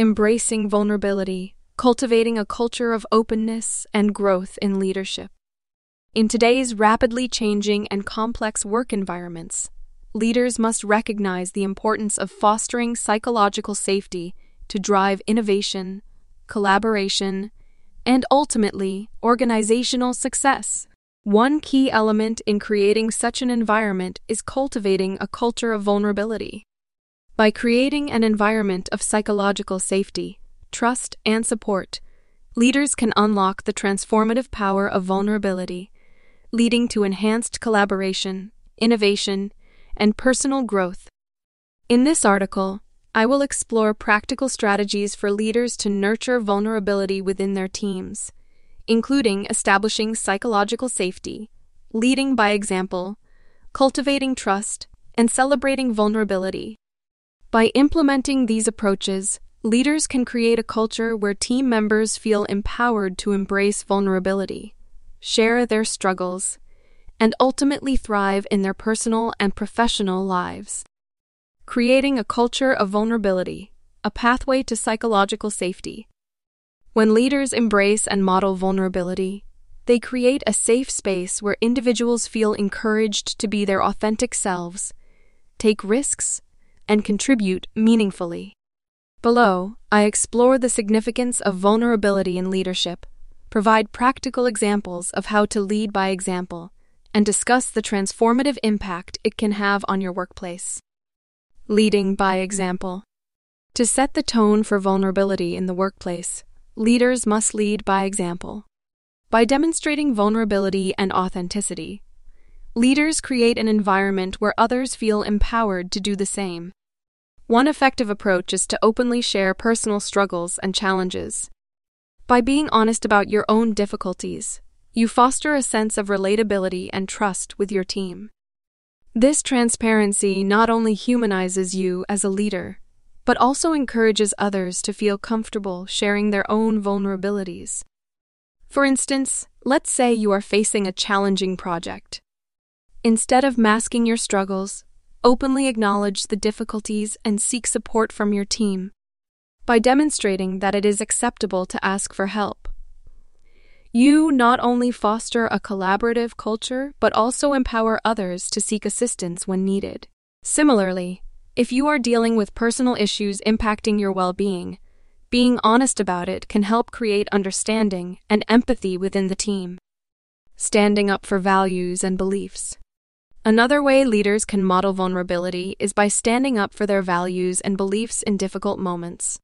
Embracing vulnerability, cultivating a culture of openness and growth in leadership. In today's rapidly changing and complex work environments, leaders must recognize the importance of fostering psychological safety to drive innovation, collaboration, and ultimately, organizational success. One key element in creating such an environment is cultivating a culture of vulnerability. By creating an environment of psychological safety, trust, and support, leaders can unlock the transformative power of vulnerability, leading to enhanced collaboration, innovation, and personal growth. In this article, I will explore practical strategies for leaders to nurture vulnerability within their teams, including establishing psychological safety, leading by example, cultivating trust, and celebrating vulnerability. By implementing these approaches, leaders can create a culture where team members feel empowered to embrace vulnerability, share their struggles, and ultimately thrive in their personal and professional lives. Creating a culture of vulnerability, a pathway to psychological safety. When leaders embrace and model vulnerability, they create a safe space where individuals feel encouraged to be their authentic selves, take risks, and contribute meaningfully. Below, I explore the significance of vulnerability in leadership, provide practical examples of how to lead by example, and discuss the transformative impact it can have on your workplace. Leading by example. To set the tone for vulnerability in the workplace, leaders must lead by example. By demonstrating vulnerability and authenticity, leaders create an environment where others feel empowered to do the same. One effective approach is to openly share personal struggles and challenges. By being honest about your own difficulties, you foster a sense of relatability and trust with your team. This transparency not only humanizes you as a leader, but also encourages others to feel comfortable sharing their own vulnerabilities. For instance, let's say you are facing a challenging project. Instead of masking your struggles, openly acknowledge the difficulties and seek support from your team by demonstrating that it is acceptable to ask for help. You not only foster a collaborative culture, but also empower others to seek assistance when needed. Similarly, if you are dealing with personal issues impacting your well being, being honest about it can help create understanding and empathy within the team. Standing up for values and beliefs. Another way leaders can model vulnerability is by standing up for their values and beliefs in difficult moments.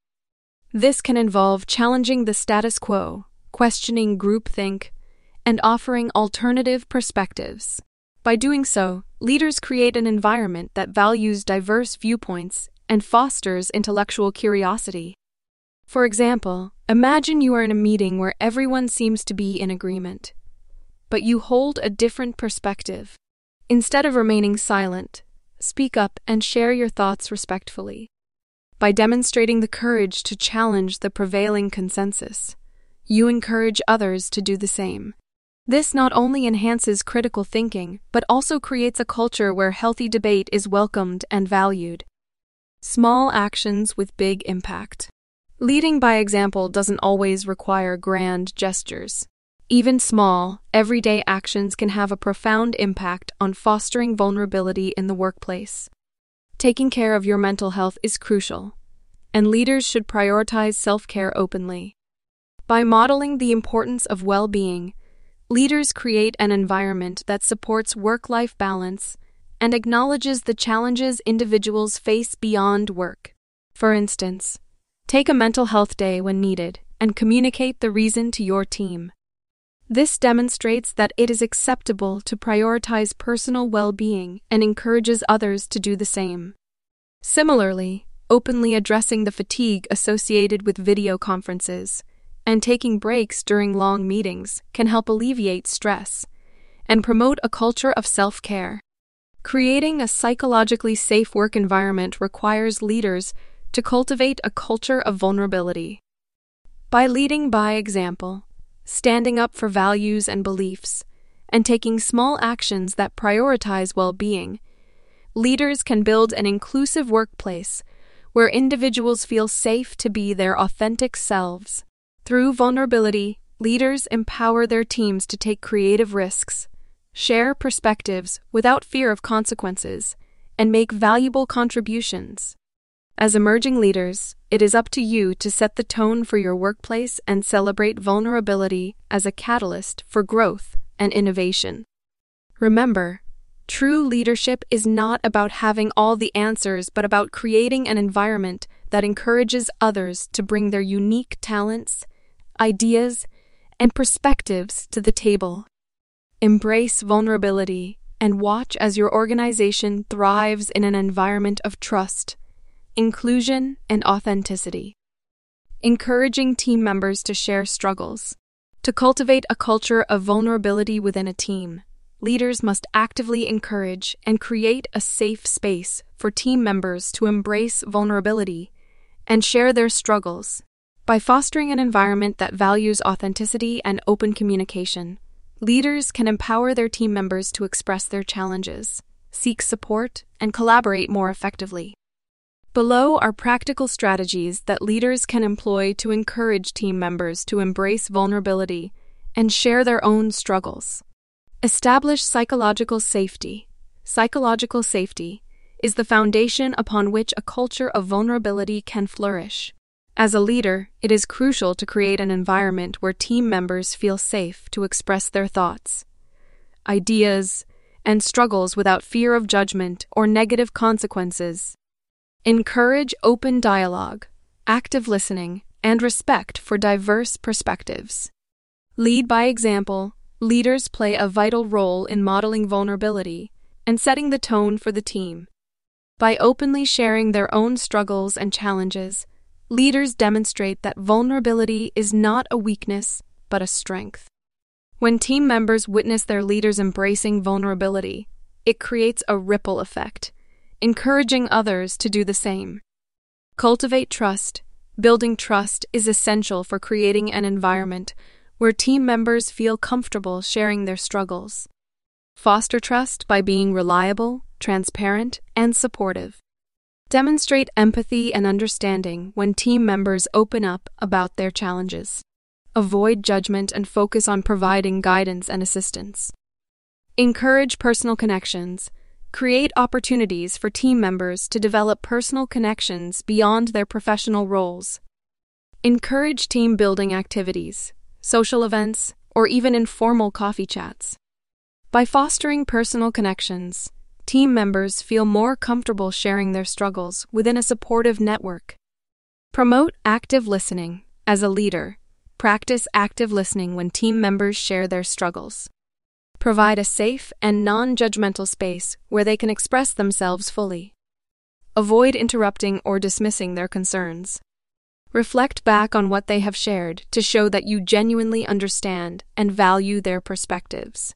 This can involve challenging the status quo, questioning groupthink, and offering alternative perspectives. By doing so, leaders create an environment that values diverse viewpoints and fosters intellectual curiosity. For example, imagine you are in a meeting where everyone seems to be in agreement, but you hold a different perspective. Instead of remaining silent, speak up and share your thoughts respectfully. By demonstrating the courage to challenge the prevailing consensus, you encourage others to do the same. This not only enhances critical thinking, but also creates a culture where healthy debate is welcomed and valued. Small actions with big impact. Leading by example doesn't always require grand gestures. Even small, everyday actions can have a profound impact on fostering vulnerability in the workplace. Taking care of your mental health is crucial, and leaders should prioritize self care openly. By modeling the importance of well being, leaders create an environment that supports work life balance and acknowledges the challenges individuals face beyond work. For instance, take a mental health day when needed and communicate the reason to your team. This demonstrates that it is acceptable to prioritize personal well being and encourages others to do the same. Similarly, openly addressing the fatigue associated with video conferences and taking breaks during long meetings can help alleviate stress and promote a culture of self care. Creating a psychologically safe work environment requires leaders to cultivate a culture of vulnerability. By leading by example, standing up for values and beliefs, and taking small actions that prioritize well being, leaders can build an inclusive workplace where individuals feel safe to be their authentic selves. Through vulnerability, leaders empower their teams to take creative risks, share perspectives without fear of consequences, and make valuable contributions. As emerging leaders, it is up to you to set the tone for your workplace and celebrate vulnerability as a catalyst for growth and innovation. Remember, true leadership is not about having all the answers, but about creating an environment that encourages others to bring their unique talents, ideas, and perspectives to the table. Embrace vulnerability and watch as your organization thrives in an environment of trust inclusion, and authenticity. Encouraging team members to share struggles. To cultivate a culture of vulnerability within a team, leaders must actively encourage and create a safe space for team members to embrace vulnerability and share their struggles. By fostering an environment that values authenticity and open communication, leaders can empower their team members to express their challenges, seek support, and collaborate more effectively. Below are practical strategies that leaders can employ to encourage team members to embrace vulnerability and share their own struggles. Establish psychological safety. Psychological safety is the foundation upon which a culture of vulnerability can flourish. As a leader, it is crucial to create an environment where team members feel safe to express their thoughts, ideas, and struggles without fear of judgment or negative consequences. Encourage open dialogue, active listening, and respect for diverse perspectives. Lead by example, leaders play a vital role in modeling vulnerability and setting the tone for the team. By openly sharing their own struggles and challenges, leaders demonstrate that vulnerability is not a weakness, but a strength. When team members witness their leaders embracing vulnerability, it creates a ripple effect encouraging others to do the same. Cultivate trust. Building trust is essential for creating an environment where team members feel comfortable sharing their struggles. Foster trust by being reliable, transparent, and supportive. Demonstrate empathy and understanding when team members open up about their challenges. Avoid judgment and focus on providing guidance and assistance. Encourage personal connections. Create opportunities for team members to develop personal connections beyond their professional roles. Encourage team building activities, social events, or even informal coffee chats. By fostering personal connections, team members feel more comfortable sharing their struggles within a supportive network. Promote active listening. As a leader, practice active listening when team members share their struggles. Provide a safe and non judgmental space where they can express themselves fully. Avoid interrupting or dismissing their concerns. Reflect back on what they have shared to show that you genuinely understand and value their perspectives.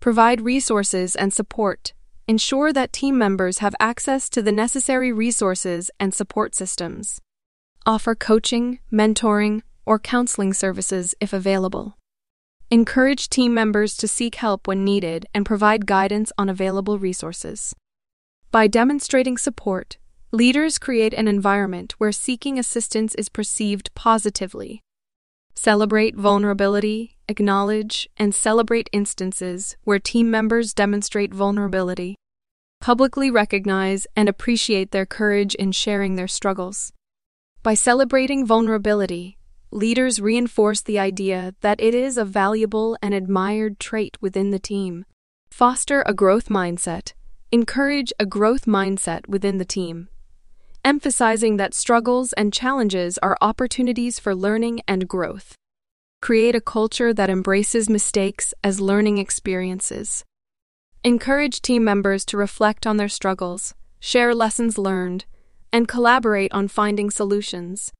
Provide resources and support. Ensure that team members have access to the necessary resources and support systems. Offer coaching, mentoring, or counseling services if available. Encourage team members to seek help when needed and provide guidance on available resources. By demonstrating support, leaders create an environment where seeking assistance is perceived positively. Celebrate vulnerability acknowledge, and celebrate instances where team members demonstrate vulnerability. Publicly recognize and appreciate their courage in sharing their struggles. By celebrating vulnerability, leaders reinforce the idea that it is a valuable and admired trait within the team. Foster a growth mindset. Encourage a growth mindset within the team, emphasizing that struggles and challenges are opportunities for learning and growth. Create a culture that embraces mistakes as learning experiences. Encourage team members to reflect on their struggles, share lessons learned, and collaborate on finding solutions.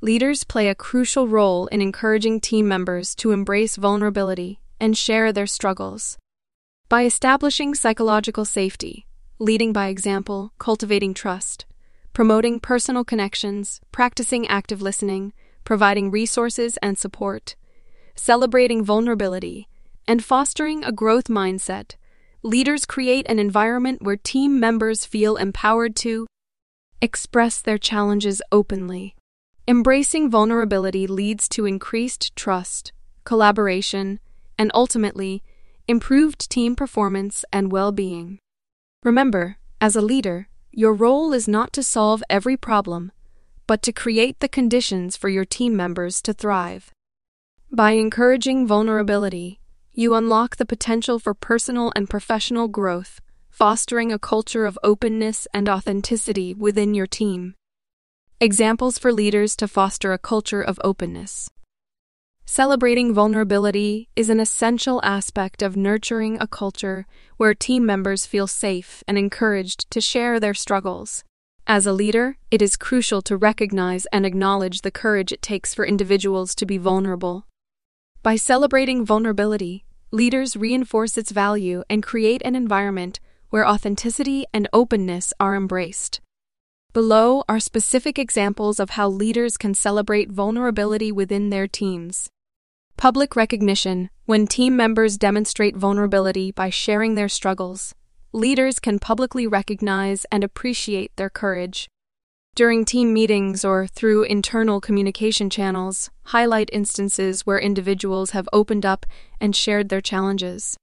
Leaders play a crucial role in encouraging team members to embrace vulnerability and share their struggles. By establishing psychological safety, leading by example, cultivating trust, promoting personal connections, practicing active listening, providing resources and support, celebrating vulnerability, and fostering a growth mindset, leaders create an environment where team members feel empowered to express their challenges openly. Embracing vulnerability leads to increased trust, collaboration, and ultimately, improved team performance and well being. Remember, as a leader, your role is not to solve every problem, but to create the conditions for your team members to thrive. By encouraging vulnerability, you unlock the potential for personal and professional growth, fostering a culture of openness and authenticity within your team. Examples for leaders to foster a culture of openness. Celebrating vulnerability is an essential aspect of nurturing a culture where team members feel safe and encouraged to share their struggles. As a leader, it is crucial to recognize and acknowledge the courage it takes for individuals to be vulnerable. By celebrating vulnerability, leaders reinforce its value and create an environment where authenticity and openness are embraced. Below are specific examples of how leaders can celebrate vulnerability within their teams. Public recognition when team members demonstrate vulnerability by sharing their struggles leaders can publicly recognize and appreciate their courage. During team meetings or through internal communication channels, highlight instances where individuals have opened up and shared their challenges.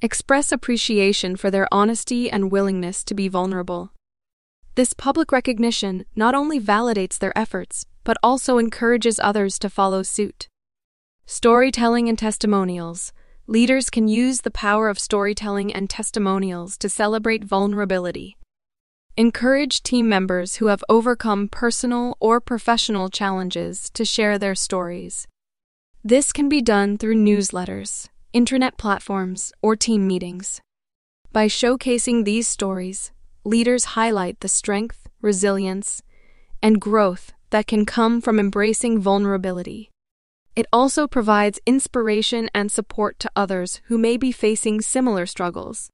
Express appreciation for their honesty and willingness to be vulnerable. This public recognition not only validates their efforts, but also encourages others to follow suit. Storytelling and testimonials leaders can use the power of storytelling and testimonials to celebrate vulnerability. Encourage team members who have overcome personal or professional challenges to share their stories. This can be done through newsletters, internet platforms, or team meetings. By showcasing these stories, leaders highlight the strength, resilience, and growth that can come from embracing vulnerability. It also provides inspiration and support to others who may be facing similar struggles.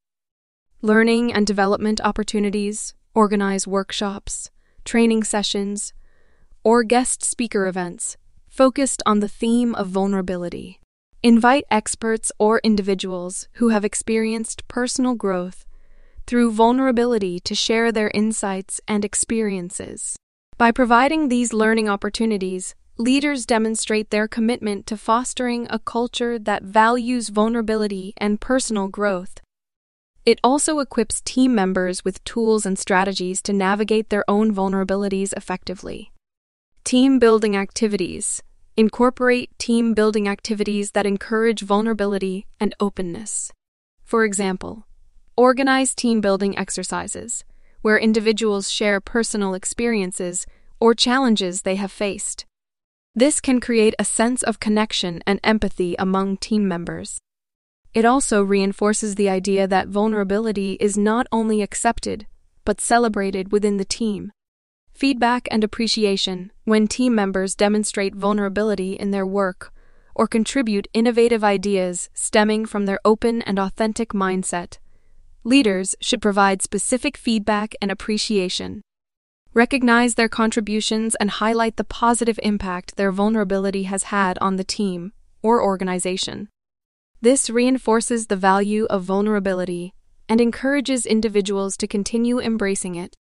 Learning and development opportunities, organize workshops, training sessions, or guest speaker events focused on the theme of vulnerability. Invite experts or individuals who have experienced personal growth through vulnerability to share their insights and experiences. By providing these learning opportunities, leaders demonstrate their commitment to fostering a culture that values vulnerability and personal growth. It also equips team members with tools and strategies to navigate their own vulnerabilities effectively. Team building activities incorporate team building activities that encourage vulnerability and openness. For example, organize team building exercises where individuals share personal experiences or challenges they have faced. This can create a sense of connection and empathy among team members. It also reinforces the idea that vulnerability is not only accepted, but celebrated within the team. Feedback and appreciation when team members demonstrate vulnerability in their work or contribute innovative ideas stemming from their open and authentic mindset. Leaders should provide specific feedback and appreciation recognize their contributions, and highlight the positive impact their vulnerability has had on the team or organization. This reinforces the value of vulnerability and encourages individuals to continue embracing it.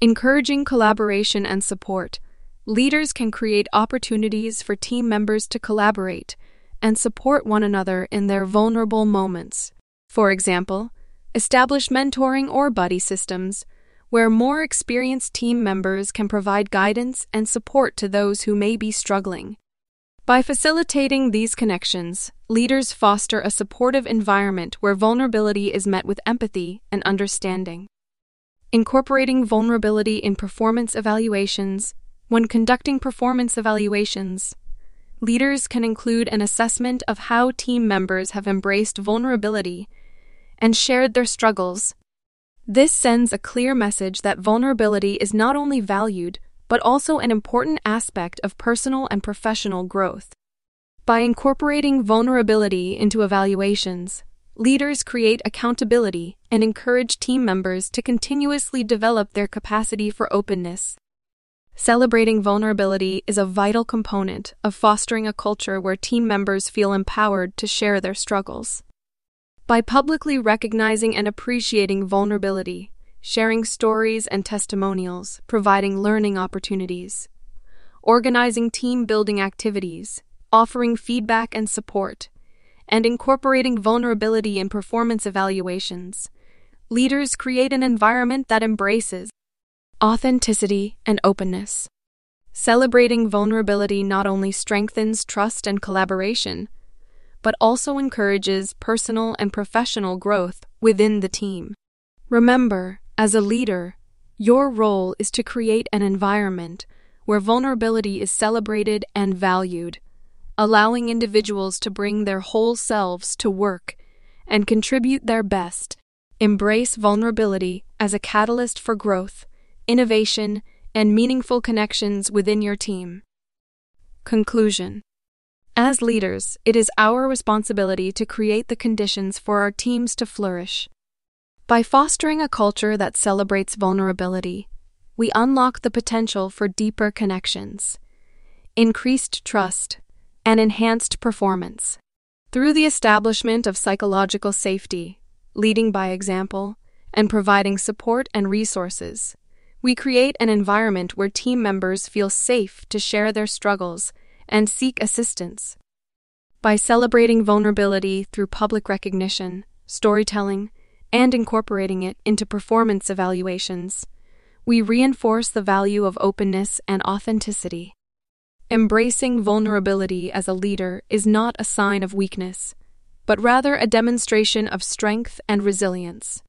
Encouraging collaboration and support, leaders can create opportunities for team members to collaborate and support one another in their vulnerable moments. For example, establish mentoring or buddy systems where more experienced team members can provide guidance and support to those who may be struggling. By facilitating these connections, leaders foster a supportive environment where vulnerability is met with empathy and understanding. Incorporating vulnerability in performance evaluations. When conducting performance evaluations, leaders can include an assessment of how team members have embraced vulnerability and shared their struggles. This sends a clear message that vulnerability is not only valued, but also an important aspect of personal and professional growth. By incorporating vulnerability into evaluations, leaders create accountability and encourage team members to continuously develop their capacity for openness. Celebrating vulnerability is a vital component of fostering a culture where team members feel empowered to share their struggles. By publicly recognizing and appreciating vulnerability, sharing stories and testimonials, providing learning opportunities, organizing team building activities, offering feedback and support, and incorporating vulnerability in performance evaluations, leaders create an environment that embraces authenticity and openness. Celebrating vulnerability not only strengthens trust and collaboration, but also encourages personal and professional growth within the team. Remember, as a leader, your role is to create an environment where vulnerability is celebrated and valued allowing individuals to bring their whole selves to work and contribute their best. Embrace vulnerability as a catalyst for growth, innovation, and meaningful connections within your team. Conclusion As leaders, it is our responsibility to create the conditions for our teams to flourish. By fostering a culture that celebrates vulnerability, we unlock the potential for deeper connections, increased trust, and enhanced performance. Through the establishment of psychological safety, leading by example, and providing support and resources, we create an environment where team members feel safe to share their struggles and seek assistance. By celebrating vulnerability through public recognition, storytelling, and incorporating it into performance evaluations, we reinforce the value of openness and authenticity. Embracing vulnerability as a leader is not a sign of weakness, but rather a demonstration of strength and resilience.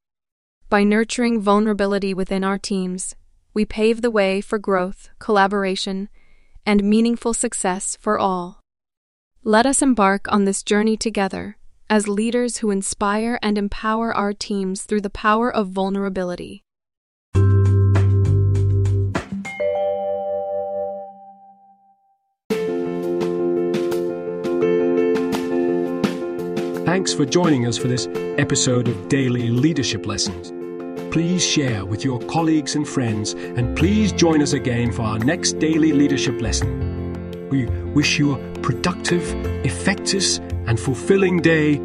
By nurturing vulnerability within our teams, we pave the way for growth, collaboration, and meaningful success for all. Let us embark on this journey together as leaders who inspire and empower our teams through the power of vulnerability. Thanks for joining us for this episode of Daily Leadership Lessons. Please share with your colleagues and friends, and please join us again for our next daily leadership lesson. We wish you a productive, effective, and fulfilling day